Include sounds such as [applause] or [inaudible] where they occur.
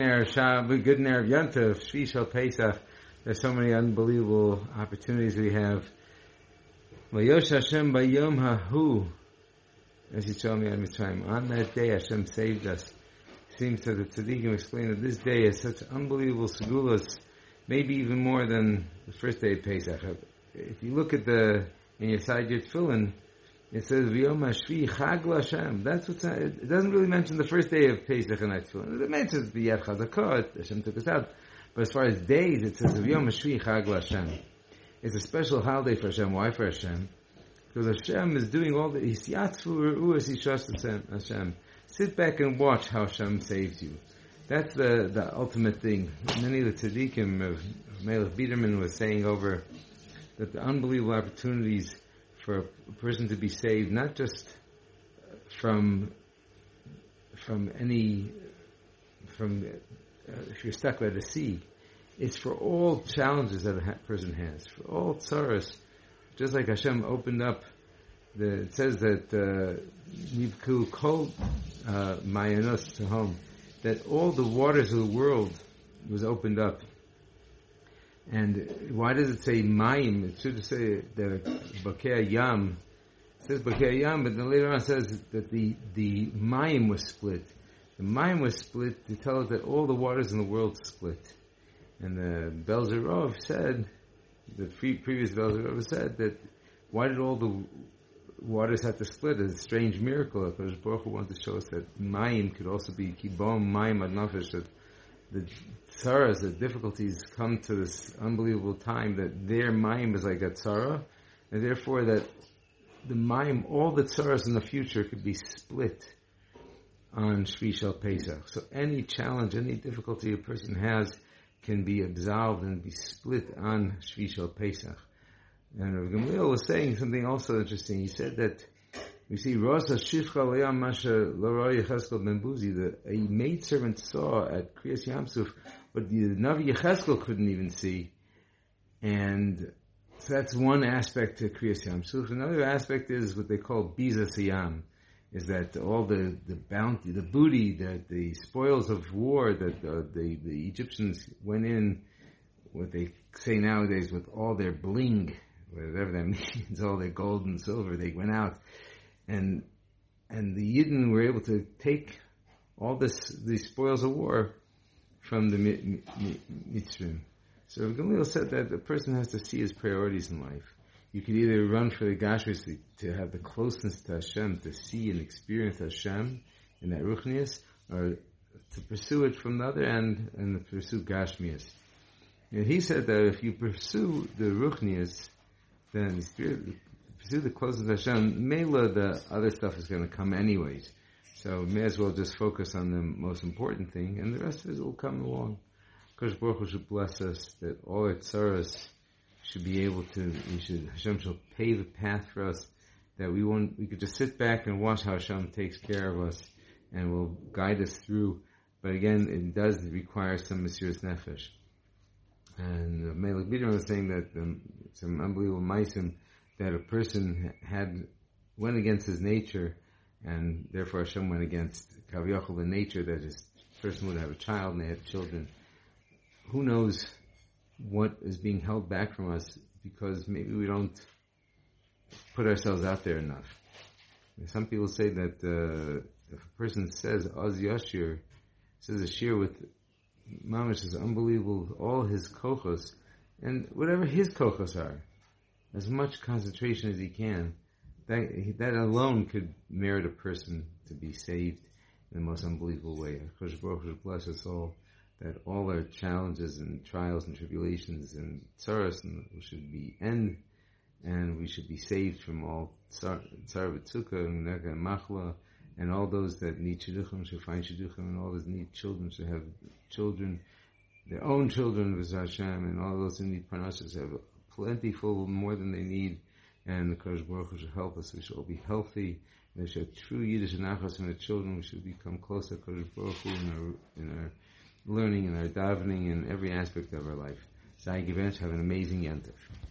Good Erev Yontif, Shvi Shal Pesach. There's so many unbelievable opportunities we have. Vayosh Hashem Bayom Hahu, as you told me on Mitzrayim. On that day, Hashem saved us. Seems that the tzaddikim explain that this day is such unbelievable segulas, maybe even more than the first day of Pesach. If you look at the in your side your tefillin, it says V'yom Hashvi Chag Hashem. That's what's it doesn't really mention the first day of Pesach and Tefillin. It mentions the Yad Chazakot. Hashem took us out. But as far as days, it says V'yom Hashvi Chag Hashem. It's a special holiday for Hashem. Why for Hashem? Because Hashem is doing all the Hisyatzu Ru'us Hashem. Sit back and watch how Hashem saves you. That's the, the ultimate thing. Many of the tzaddikim of Melech Biderman was saying over that the unbelievable opportunities for a person to be saved, not just from from any from uh, if you're stuck by the sea, it's for all challenges that a person has, for all tsaras. Just like Hashem opened up, the, it says that uh, Nivku uh, Kol Mayanos to home, that all the waters of the world was opened up and why does it say Mayim? It should say the Bakea Yam. It says Bakea Yam, but then later on it says that the, the Mayim was split. The Mayim was split to tell us that all the waters in the world split. And the Belzer Rov said, the previous Belzer Rov said that why did all the waters have to split? It's a strange miracle. Baruch Hu wanted to show us that Mayim could also be Kibom Mayim Ad Nafesh, that the tsaras, the difficulties come to this unbelievable time that their mind is like a tzara, and therefore that the mind, all the tsaras in the future could be split on Shvi Shal Pesach. So any challenge, any difficulty a person has can be absolved and be split on Shvi Shal Pesach. And Rav Gamliel was saying something also interesting. He said that we see Rosa Shifcha Le'am Masha L'Roy Yecheskel Ben Buzi, the a maidservant saw at Kriyas Yamsuf what the Navi Yecheskel couldn't even see. And so that's one aspect to Kriyas Yamsuf. Another aspect is what they call Biza Siyam, is that all the, the bounty, the booty, the, the spoils of war that uh, the, the Egyptians went in, what they say nowadays, with all their bling, whatever that [laughs] means, all their gold and silver, they went out and and the Yidden were able to take all this these spoils of war from the Mitzrim. So Gamliel said that a person has to see his priorities in life. You could either run for the Gashmis to have the closeness to Hashem, to see and experience Hashem in that Ruchnias, or to pursue it from the other end and pursue Gashmias. And he said that if you pursue the Ruchnias, then the spirit, pursue the to Hashem, Mela, the other stuff is going to come anyways. So may as well just focus on the most important thing, and the rest of it will come along. Kosh Baruch Hu should bless us that all our tzaras should be able to, we should, Hashem shall pave the path for us, that we won't, we could just sit back and watch how Hashem takes care of us and will guide us through. But again, it does require some Mesiras Nefesh. And Melech Biderman was saying that um, some unbelievable meisim that a person had went against his nature, and therefore Hashem went against Kaviyachal, the nature that his person would have a child and they have children. Who knows what is being held back from us because maybe we don't put ourselves out there enough. Some people say that uh, if a person says Oz Yashir, says a shir with Mamish is unbelievable, all his kochos, and whatever his kochos are, as much concentration as he can, that, that alone could merit a person to be saved in the most unbelievable way. Kosh Baruch should bless us all that all our challenges and trials and tribulations and tsaras should be end and we should be saved from all tsar v'tzukah and machla and all those that need shidduchim should find shidduchim and all those need children should have children, their own children with Hashem and all those who need parnassus have plentiful, more than they need, and the Kodesh Baruch Hu should help us. We should all be healthy. We should have true Yiddish nachas in our children. We should become closer to Kodesh Baruch Hu in our, in our learning, in our davening, in every aspect of our life. Zai Givench, have an amazing Yontif.